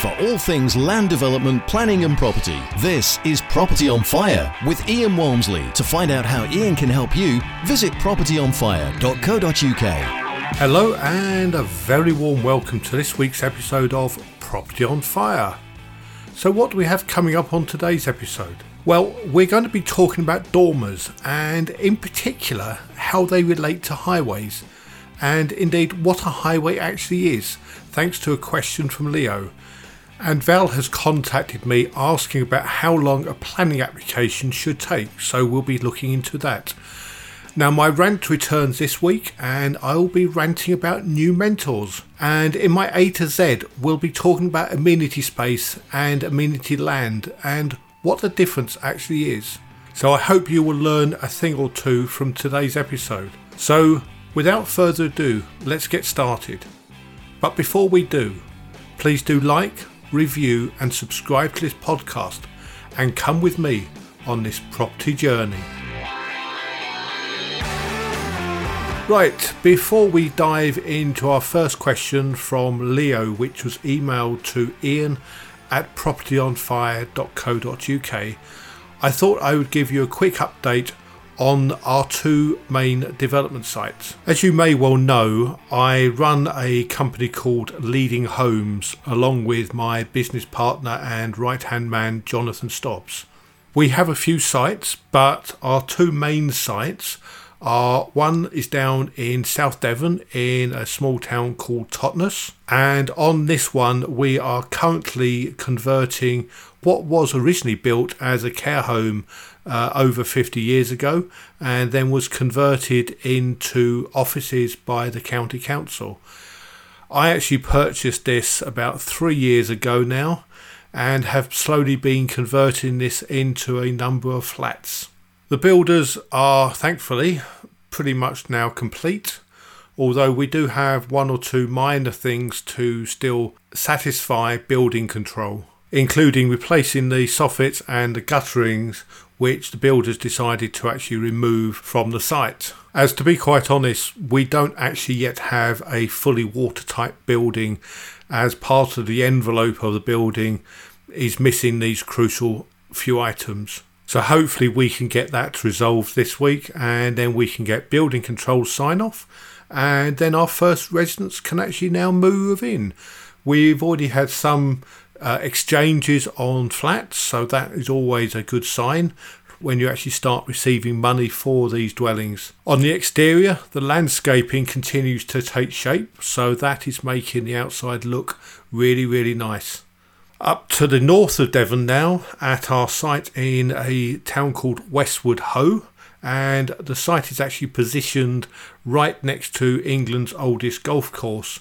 for all things land development, planning, and property. This is Property on Fire with Ian Walmsley. To find out how Ian can help you, visit propertyonfire.co.uk. Hello, and a very warm welcome to this week's episode of Property on Fire. So, what do we have coming up on today's episode? Well, we're going to be talking about dormers and, in particular, how they relate to highways and indeed what a highway actually is, thanks to a question from Leo. And Val has contacted me asking about how long a planning application should take, so we'll be looking into that. Now, my rant returns this week, and I'll be ranting about new mentors. And in my A to Z, we'll be talking about amenity space and amenity land and what the difference actually is. So, I hope you will learn a thing or two from today's episode. So, Without further ado, let's get started. But before we do, please do like, review, and subscribe to this podcast and come with me on this property journey. Right, before we dive into our first question from Leo, which was emailed to ian at propertyonfire.co.uk, I thought I would give you a quick update on our two main development sites. As you may well know, I run a company called Leading Homes along with my business partner and right hand man, Jonathan Stobbs. We have a few sites, but our two main sites are one is down in South Devon in a small town called Totnes, and on this one we are currently converting what was originally built as a care home uh, over 50 years ago and then was converted into offices by the county council. I actually purchased this about three years ago now and have slowly been converting this into a number of flats. The builders are thankfully pretty much now complete, although we do have one or two minor things to still satisfy building control, including replacing the soffits and the gutterings which the builders decided to actually remove from the site. As to be quite honest, we don't actually yet have a fully watertight building, as part of the envelope of the building is missing these crucial few items. So hopefully we can get that resolved this week and then we can get building control sign off and then our first residents can actually now move in. We've already had some uh, exchanges on flats, so that is always a good sign when you actually start receiving money for these dwellings. On the exterior, the landscaping continues to take shape, so that is making the outside look really, really nice. Up to the north of Devon now, at our site in a town called Westward Ho, and the site is actually positioned right next to England's oldest golf course.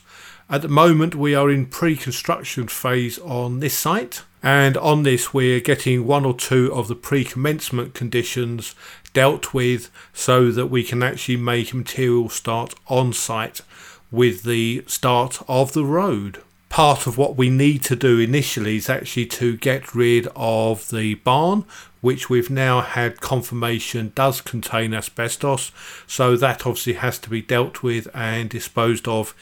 At the moment, we are in pre construction phase on this site, and on this, we're getting one or two of the pre commencement conditions dealt with so that we can actually make material start on site with the start of the road. Part of what we need to do initially is actually to get rid of the barn, which we've now had confirmation does contain asbestos. So that obviously has to be dealt with and disposed of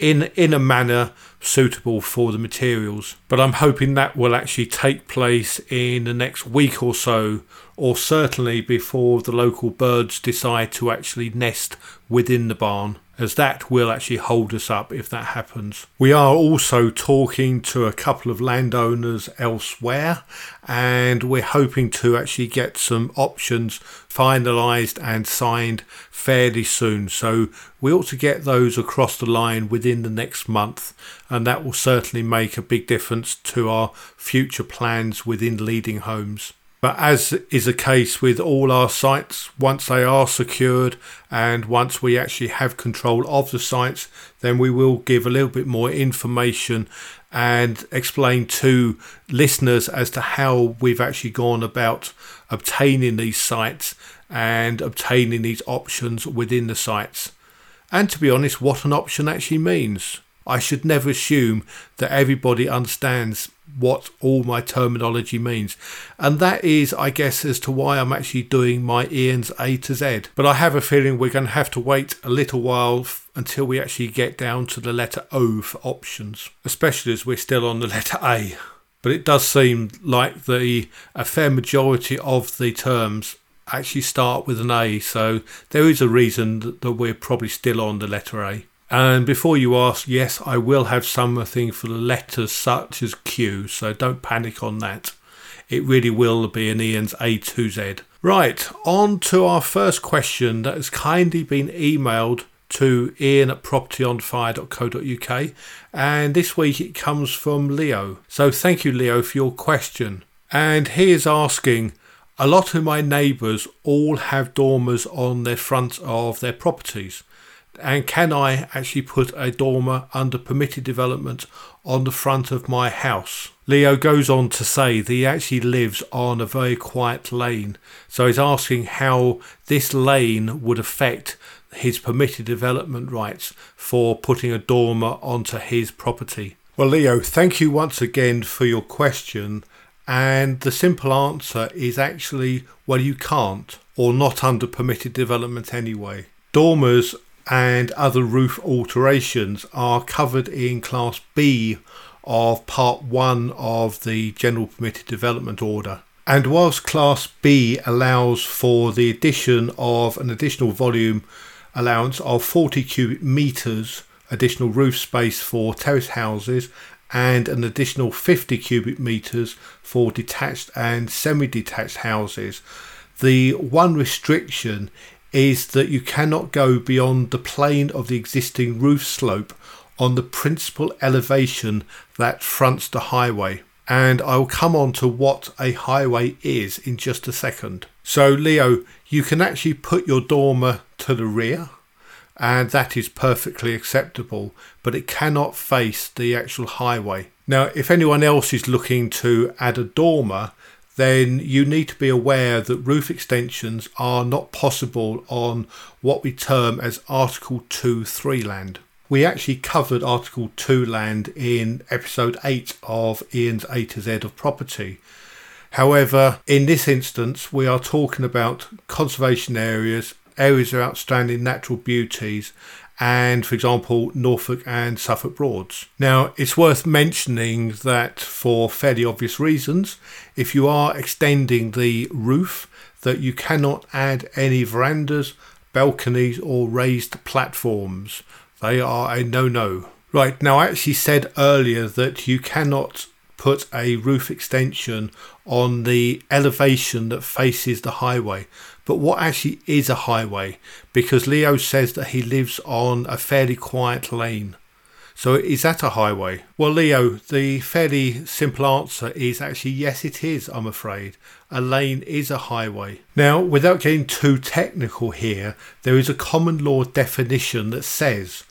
in in a manner suitable for the materials. But I'm hoping that will actually take place in the next week or so, or certainly before the local birds decide to actually nest within the barn as that will actually hold us up if that happens. We are also talking to a couple of landowners elsewhere, and we're hoping to actually get some options finalised and signed fairly soon. So we ought to get those across the line within the next month, and that will certainly make a big difference to our future plans within leading homes. But as is the case with all our sites, once they are secured and once we actually have control of the sites, then we will give a little bit more information and explain to listeners as to how we've actually gone about obtaining these sites and obtaining these options within the sites. And to be honest, what an option actually means. I should never assume that everybody understands what all my terminology means. And that is, I guess, as to why I'm actually doing my Ian's A to Z. But I have a feeling we're going to have to wait a little while f- until we actually get down to the letter O for options, especially as we're still on the letter A. But it does seem like the a fair majority of the terms actually start with an A, so there is a reason that, that we're probably still on the letter A. And before you ask, yes, I will have something for the letters such as Q, so don't panic on that. It really will be an Ian's A to Z. Right, on to our first question that has kindly been emailed to ian at propertyonfire.co.uk and this week it comes from Leo. So thank you, Leo, for your question. And he is asking a lot of my neighbours all have dormers on their front of their properties. And can I actually put a dormer under permitted development on the front of my house? Leo goes on to say that he actually lives on a very quiet lane. So he's asking how this lane would affect his permitted development rights for putting a dormer onto his property. Well, Leo, thank you once again for your question. And the simple answer is actually, well, you can't, or not under permitted development anyway. Dormers and other roof alterations are covered in Class B of Part 1 of the General Permitted Development Order. And whilst Class B allows for the addition of an additional volume allowance of 40 cubic metres additional roof space for terrace houses and an additional 50 cubic metres for detached and semi detached houses. The one restriction is that you cannot go beyond the plane of the existing roof slope on the principal elevation that fronts the highway. And I'll come on to what a highway is in just a second. So, Leo, you can actually put your dormer to the rear, and that is perfectly acceptable, but it cannot face the actual highway. Now, if anyone else is looking to add a dormer, then you need to be aware that roof extensions are not possible on what we term as Article 2 3 land. We actually covered Article 2 land in episode 8 of Ian's A to Z of property. However, in this instance, we are talking about conservation areas, areas of outstanding natural beauties, and, for example, Norfolk and Suffolk Broads. Now, it's worth mentioning that for fairly obvious reasons, if you are extending the roof, that you cannot add any verandas, balconies, or raised platforms. They are a no no. Right, now I actually said earlier that you cannot put a roof extension on the elevation that faces the highway. But what actually is a highway? Because Leo says that he lives on a fairly quiet lane. So is that a highway? Well, Leo, the fairly simple answer is actually yes, it is, I'm afraid. A lane is a highway. Now, without getting too technical here, there is a common law definition that says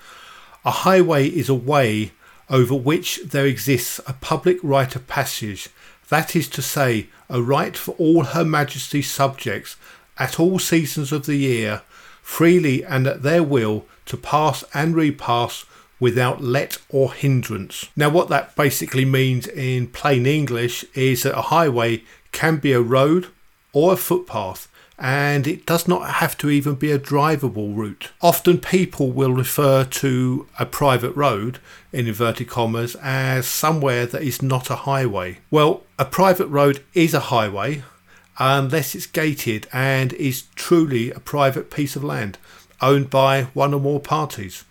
a highway is a way over which there exists a public right of passage, that is to say, a right for all Her Majesty's subjects at all seasons of the year, freely and at their will, to pass and repass without let or hindrance. Now, what that basically means in plain English is that a highway can be a road or a footpath and it does not have to even be a drivable route. Often people will refer to a private road, in inverted commas, as somewhere that is not a highway. Well, a private road is a highway unless it's gated and is truly a private piece of land owned by one or more parties.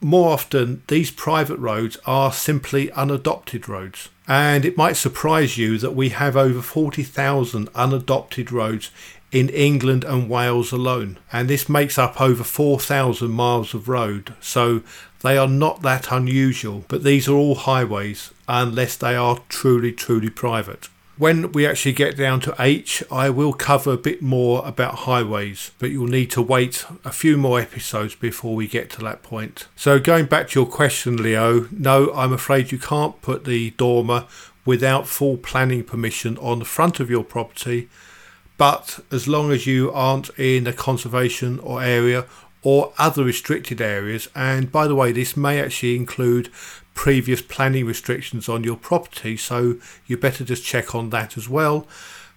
More often, these private roads are simply unadopted roads. And it might surprise you that we have over 40,000 unadopted roads in England and Wales alone. And this makes up over 4,000 miles of road. So they are not that unusual, but these are all highways unless they are truly, truly private. When we actually get down to H, I will cover a bit more about highways, but you'll need to wait a few more episodes before we get to that point. So, going back to your question, Leo, no, I'm afraid you can't put the dormer without full planning permission on the front of your property but as long as you aren't in a conservation or area or other restricted areas. And by the way, this may actually include previous planning restrictions on your property, so you better just check on that as well.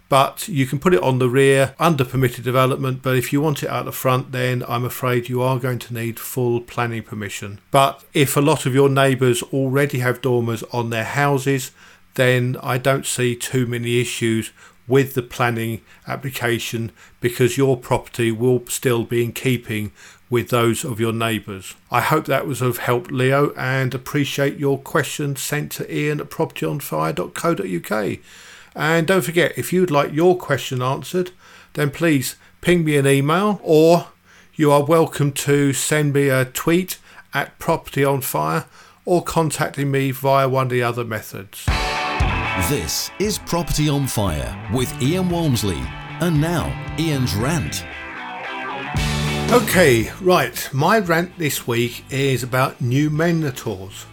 But you can put it on the rear under permitted development. But if you want it out the front, then I'm afraid you are going to need full planning permission. But if a lot of your neighbours already have dormers on their houses, then I don't see too many issues with the planning application because your property will still be in keeping with those of your neighbours. I hope that was of help, Leo, and appreciate your questions sent to ian at propertyonfire.co.uk. And don't forget, if you'd like your question answered, then please ping me an email or you are welcome to send me a tweet at propertyonfire or contacting me via one of the other methods. This is Property on Fire with Ian Walmsley. And now, Ian's rant. Okay, right. My rant this week is about new mentors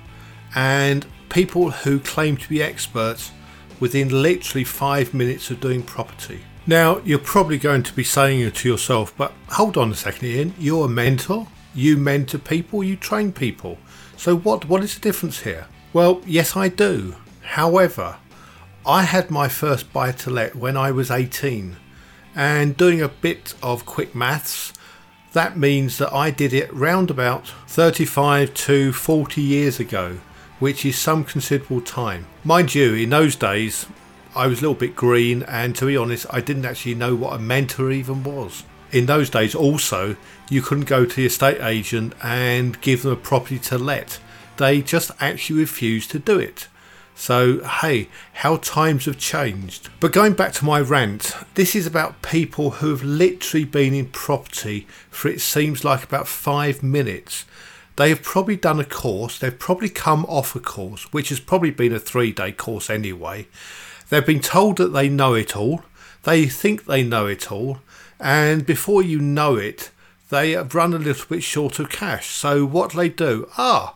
and people who claim to be experts within literally five minutes of doing property. Now, you're probably going to be saying to yourself, but hold on a second, Ian. You're a mentor. You mentor people, you train people. So, what, what is the difference here? Well, yes, I do. However, I had my first buy to let when I was 18, and doing a bit of quick maths, that means that I did it round about 35 to 40 years ago, which is some considerable time. Mind you, in those days, I was a little bit green, and to be honest, I didn't actually know what a mentor even was. In those days, also, you couldn't go to the estate agent and give them a property to let. They just actually refused to do it. So, hey, how times have changed. But going back to my rant, this is about people who have literally been in property for it seems like about five minutes. They have probably done a course, they've probably come off a course, which has probably been a three day course anyway. They've been told that they know it all, they think they know it all, and before you know it, they have run a little bit short of cash. So, what do they do? Ah,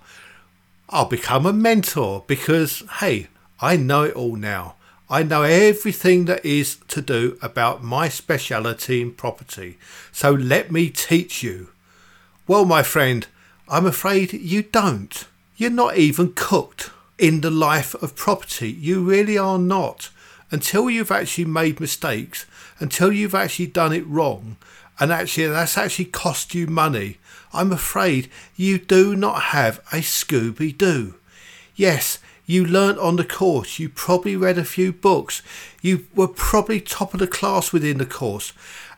I'll become a mentor because, hey, I know it all now. I know everything that is to do about my speciality in property. So let me teach you. Well, my friend, I'm afraid you don't. You're not even cooked in the life of property. You really are not. Until you've actually made mistakes, until you've actually done it wrong, and actually that's actually cost you money, I'm afraid you do not have a Scooby Doo. Yes, you learnt on the course, you probably read a few books, you were probably top of the class within the course.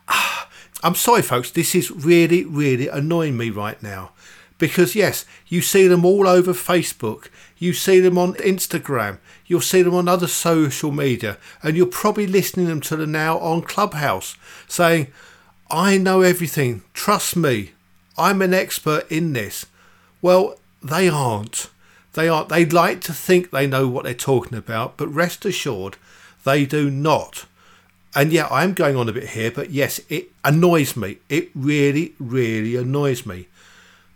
Ah, I'm sorry, folks, this is really, really annoying me right now. Because, yes, you see them all over Facebook, you see them on Instagram, you'll see them on other social media, and you're probably listening them to them now on Clubhouse saying, I know everything, trust me, I'm an expert in this. Well, they aren't. They aren't. They like to think they know what they're talking about, but rest assured, they do not. And yeah, I'm going on a bit here, but yes, it annoys me. It really, really annoys me.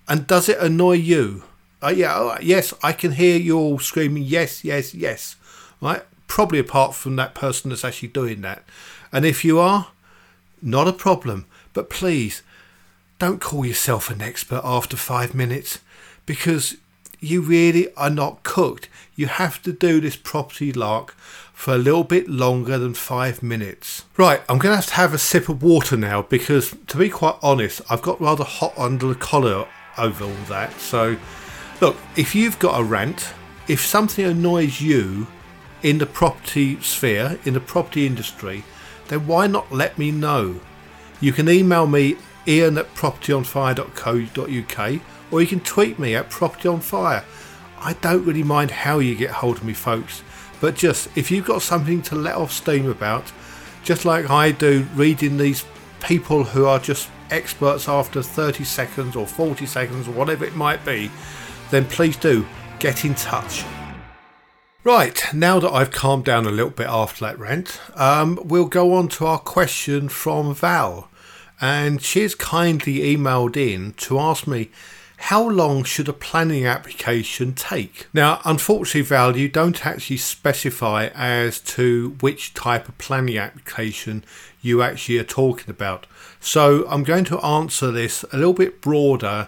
And does it annoy you? Uh, yeah, yes, I can hear you all screaming, yes, yes, yes. Right? Probably apart from that person that's actually doing that. And if you are, not a problem. But please, don't call yourself an expert after five minutes because you really are not cooked. You have to do this property lark for a little bit longer than five minutes. Right, I'm going to have to have a sip of water now because, to be quite honest, I've got rather hot under the collar over all that. So, look, if you've got a rant, if something annoys you in the property sphere, in the property industry, then why not let me know? You can email me ian at propertyonfire.co.uk or you can tweet me at propertyonfire. I don't really mind how you get hold of me, folks, but just if you've got something to let off steam about, just like I do reading these people who are just experts after 30 seconds or 40 seconds or whatever it might be, then please do get in touch. Right, now that I've calmed down a little bit after that rant, um, we'll go on to our question from Val and she's kindly emailed in to ask me how long should a planning application take? Now, unfortunately, Val, you don't actually specify as to which type of planning application you actually are talking about. So I'm going to answer this a little bit broader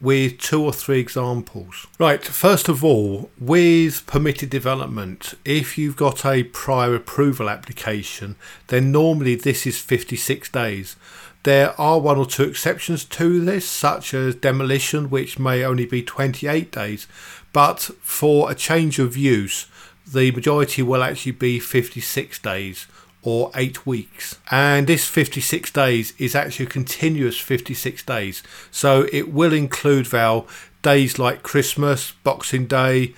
with two or three examples. Right, first of all, with permitted development, if you've got a prior approval application, then normally this is 56 days. There are one or two exceptions to this, such as demolition, which may only be 28 days, but for a change of use, the majority will actually be 56 days or eight weeks. And this 56 days is actually a continuous 56 days. So it will include, Val, days like Christmas, Boxing Day,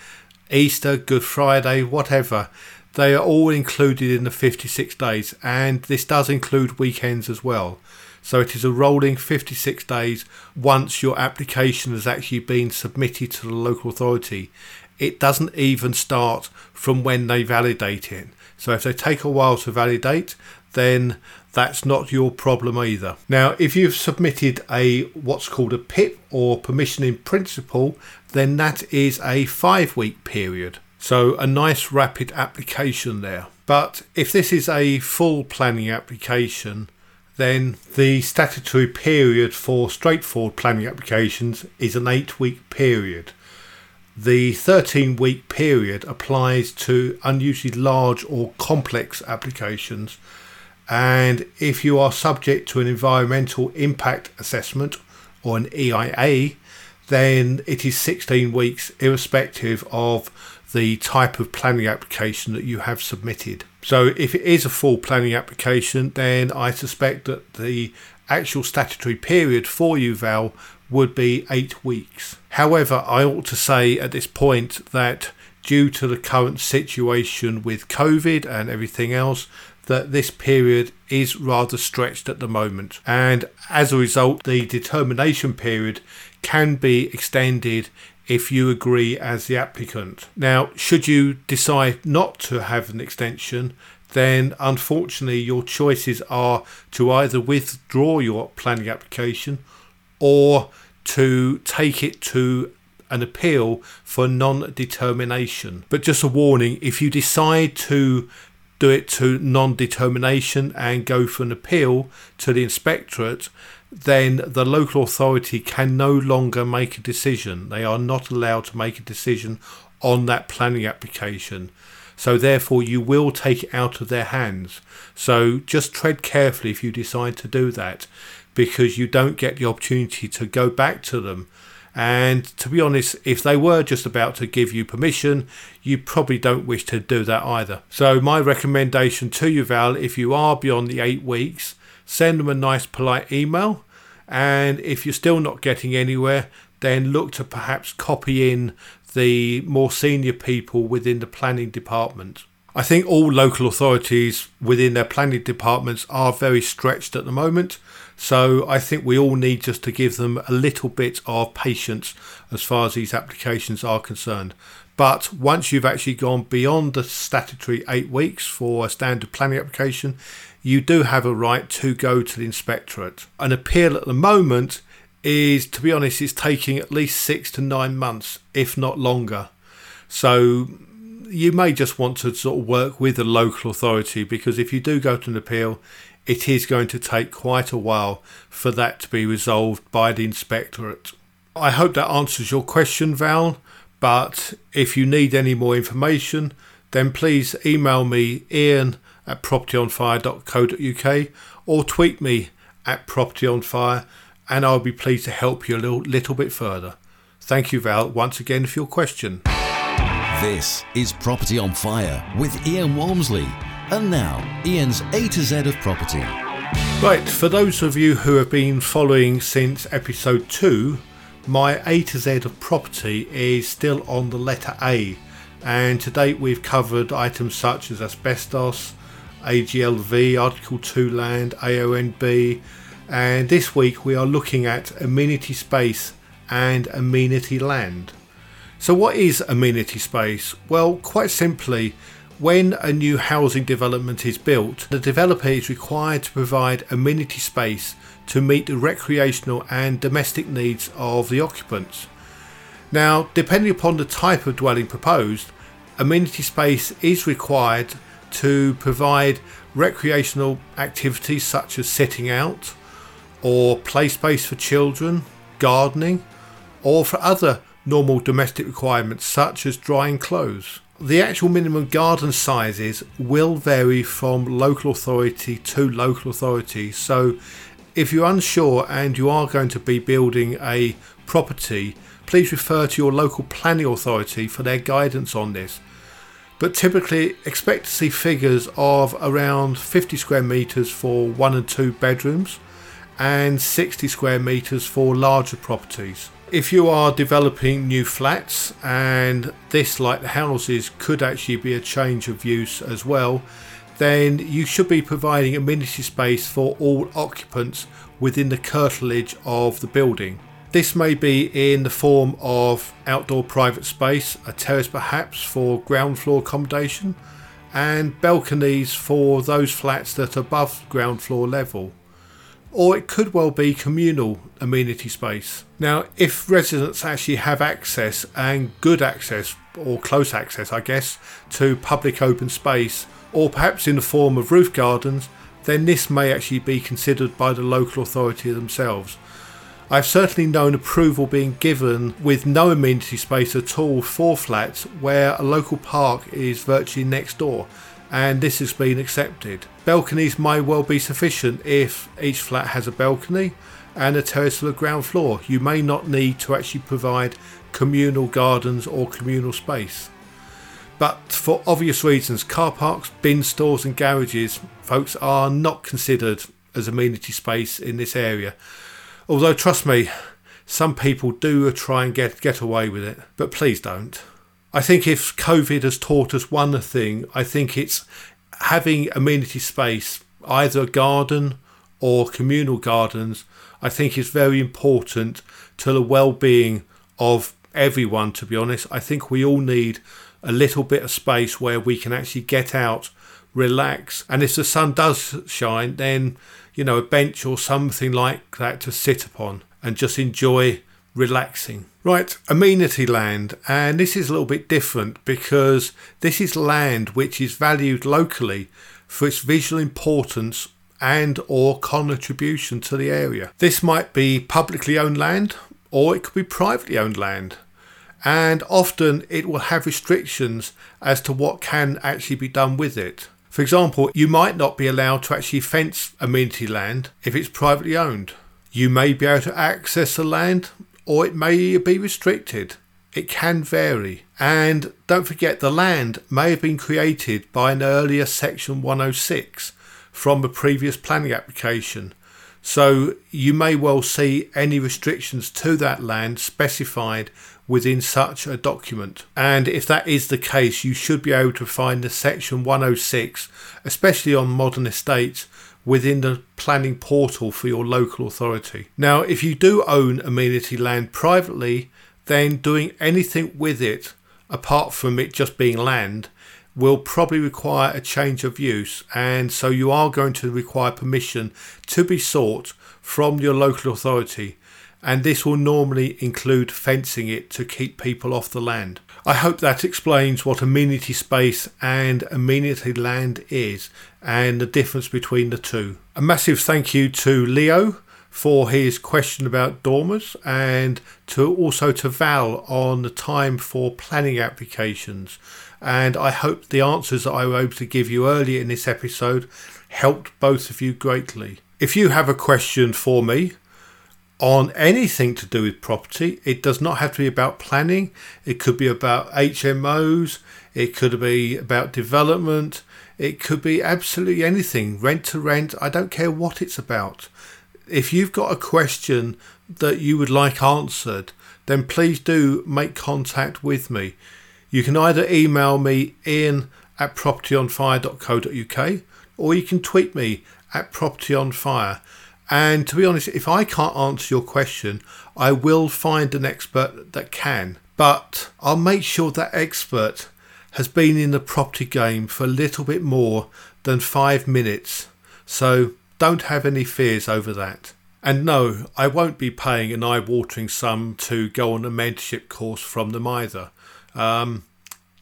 Easter, Good Friday, whatever. They are all included in the 56 days, and this does include weekends as well. So it is a rolling 56 days once your application has actually been submitted to the local authority. It doesn't even start from when they validate it. So if they take a while to validate, then that's not your problem either. Now, if you've submitted a what's called a PIP or permission in principle, then that is a five week period. So a nice rapid application there. But if this is a full planning application, then the statutory period for straightforward planning applications is an eight week period. The 13 week period applies to unusually large or complex applications, and if you are subject to an environmental impact assessment or an EIA, then it is 16 weeks, irrespective of the type of planning application that you have submitted. So, if it is a full planning application, then I suspect that the actual statutory period for you, Val, would be eight weeks. However, I ought to say at this point that due to the current situation with COVID and everything else, that this period is rather stretched at the moment. And as a result, the determination period can be extended if you agree as the applicant. Now, should you decide not to have an extension, then unfortunately your choices are to either withdraw your planning application or to take it to an appeal for non determination. But just a warning if you decide to do it to non determination and go for an appeal to the inspectorate, then the local authority can no longer make a decision. They are not allowed to make a decision on that planning application. So, therefore, you will take it out of their hands. So, just tread carefully if you decide to do that because you don't get the opportunity to go back to them. And to be honest, if they were just about to give you permission, you probably don't wish to do that either. So, my recommendation to you, Val, if you are beyond the eight weeks, send them a nice polite email. And if you're still not getting anywhere, then look to perhaps copy in the more senior people within the planning department. I think all local authorities within their planning departments are very stretched at the moment. So I think we all need just to give them a little bit of patience as far as these applications are concerned. But once you've actually gone beyond the statutory eight weeks for a standard planning application, you do have a right to go to the inspectorate. An appeal at the moment is, to be honest, it's taking at least six to nine months, if not longer. So you may just want to sort of work with the local authority because if you do go to an appeal, it is going to take quite a while for that to be resolved by the inspectorate. I hope that answers your question, Val. But if you need any more information, then please email me ian at propertyonfire.co.uk or tweet me at propertyonfire and I'll be pleased to help you a little, little bit further. Thank you, Val, once again for your question. This is Property on Fire with Ian Walmsley. And now, Ian's A to Z of property. Right, for those of you who have been following since episode 2, my A to Z of property is still on the letter A. And to date, we've covered items such as asbestos, AGLV, Article 2 land, AONB, and this week we are looking at amenity space and amenity land. So, what is amenity space? Well, quite simply, when a new housing development is built, the developer is required to provide amenity space to meet the recreational and domestic needs of the occupants. Now, depending upon the type of dwelling proposed, amenity space is required to provide recreational activities such as sitting out, or play space for children, gardening, or for other normal domestic requirements such as drying clothes. The actual minimum garden sizes will vary from local authority to local authority. So, if you're unsure and you are going to be building a property, please refer to your local planning authority for their guidance on this. But typically, expect to see figures of around 50 square metres for one and two bedrooms and 60 square metres for larger properties. If you are developing new flats and this like the houses could actually be a change of use as well then you should be providing amenity space for all occupants within the curtilage of the building this may be in the form of outdoor private space a terrace perhaps for ground floor accommodation and balconies for those flats that are above ground floor level or it could well be communal amenity space. Now, if residents actually have access and good access, or close access, I guess, to public open space, or perhaps in the form of roof gardens, then this may actually be considered by the local authority themselves. I've certainly known approval being given with no amenity space at all for flats where a local park is virtually next door and this has been accepted. Balconies may well be sufficient if each flat has a balcony and a terrace for the ground floor. You may not need to actually provide communal gardens or communal space. But for obvious reasons, car parks, bin stores, and garages, folks, are not considered as amenity space in this area. Although, trust me, some people do try and get, get away with it, but please don't. I think if COVID has taught us one thing, I think it's having amenity space, either a garden or communal gardens, I think is very important to the well-being of everyone to be honest. I think we all need a little bit of space where we can actually get out, relax, and if the sun does shine, then you know, a bench or something like that to sit upon and just enjoy relaxing. Right, amenity land, and this is a little bit different because this is land which is valued locally for its visual importance and or contribution to the area. This might be publicly owned land or it could be privately owned land. And often it will have restrictions as to what can actually be done with it. For example, you might not be allowed to actually fence amenity land if it's privately owned. You may be able to access the land or it may be restricted. It can vary. And don't forget, the land may have been created by an earlier Section 106 from a previous planning application. So you may well see any restrictions to that land specified within such a document. And if that is the case, you should be able to find the Section 106, especially on modern estates, within the planning portal for your local authority. Now, if you do own amenity land privately, then doing anything with it apart from it just being land will probably require a change of use, and so you are going to require permission to be sought from your local authority, and this will normally include fencing it to keep people off the land. I hope that explains what amenity space and amenity land is and the difference between the two. A massive thank you to Leo for his question about dormers and to also to Val on the time for planning applications. And I hope the answers that I was able to give you earlier in this episode helped both of you greatly. If you have a question for me, on anything to do with property. It does not have to be about planning, it could be about HMOs, it could be about development, it could be absolutely anything rent to rent. I don't care what it's about. If you've got a question that you would like answered, then please do make contact with me. You can either email me ian at propertyonfire.co.uk or you can tweet me at propertyonfire. And to be honest, if I can't answer your question, I will find an expert that can. But I'll make sure that expert has been in the property game for a little bit more than five minutes. So don't have any fears over that. And no, I won't be paying an eye watering sum to go on a mentorship course from them either. Um,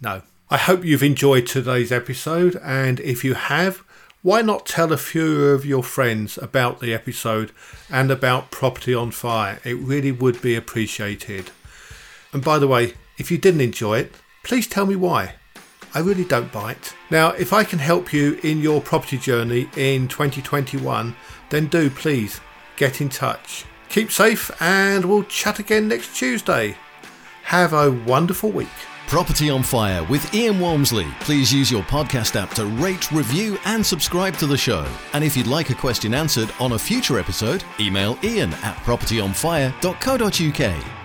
no. I hope you've enjoyed today's episode, and if you have, why not tell a few of your friends about the episode and about Property on Fire? It really would be appreciated. And by the way, if you didn't enjoy it, please tell me why. I really don't bite. Now, if I can help you in your property journey in 2021, then do please get in touch. Keep safe, and we'll chat again next Tuesday. Have a wonderful week. Property on Fire with Ian Walmsley. Please use your podcast app to rate, review, and subscribe to the show. And if you'd like a question answered on a future episode, email ian at propertyonfire.co.uk.